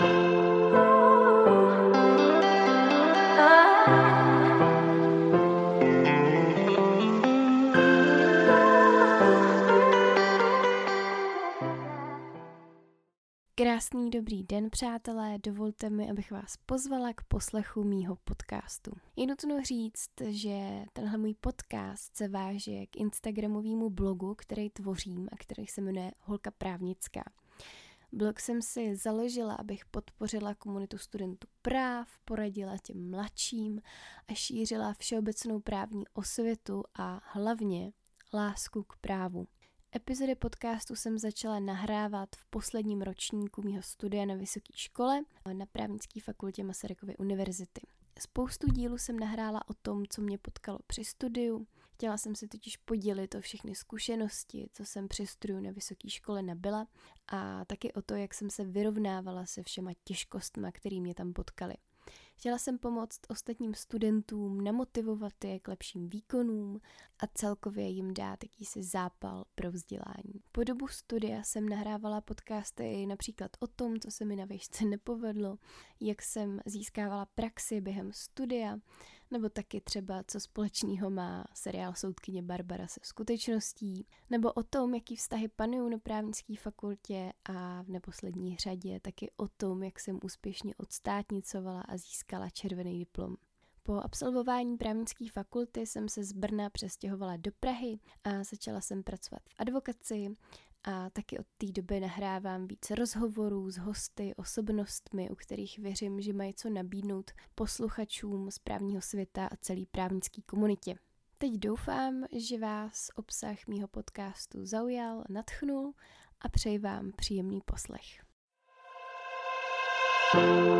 Krásný dobrý den, přátelé, dovolte mi, abych vás pozvala k poslechu mýho podcastu. Je nutno říct, že tenhle můj podcast se váže k instagramovému blogu, který tvořím a který se jmenuje Holka právnická. Blog jsem si založila, abych podpořila komunitu studentů práv, poradila těm mladším a šířila všeobecnou právní osvětu a hlavně lásku k právu. Epizody podcastu jsem začala nahrávat v posledním ročníku mého studia na vysoké škole na právnické fakultě Masarykovy univerzity. Spoustu dílů jsem nahrála o tom, co mě potkalo při studiu. Chtěla jsem si totiž podělit o všechny zkušenosti, co jsem při studiu na vysoké škole nabyla a taky o to, jak jsem se vyrovnávala se všema těžkostma, které mě tam potkaly. Chtěla jsem pomoct ostatním studentům, namotivovat je k lepším výkonům a celkově jim dát jakýsi zápal pro vzdělání. Po dobu studia jsem nahrávala podcasty například o tom, co se mi na výšce nepovedlo, jak jsem získávala praxi během studia, nebo taky třeba, co společného má seriál Soudkyně Barbara se skutečností, nebo o tom, jaký vztahy panují na právnické fakultě a v neposlední řadě taky o tom, jak jsem úspěšně odstátnicovala a získala červený diplom. Po absolvování právnické fakulty jsem se z Brna přestěhovala do Prahy a začala jsem pracovat v advokaci a taky od té doby nahrávám více rozhovorů s hosty, osobnostmi, u kterých věřím, že mají co nabídnout posluchačům z právního světa a celý právnický komunitě. Teď doufám, že vás obsah mýho podcastu zaujal, natchnul a přeji vám příjemný poslech. thank you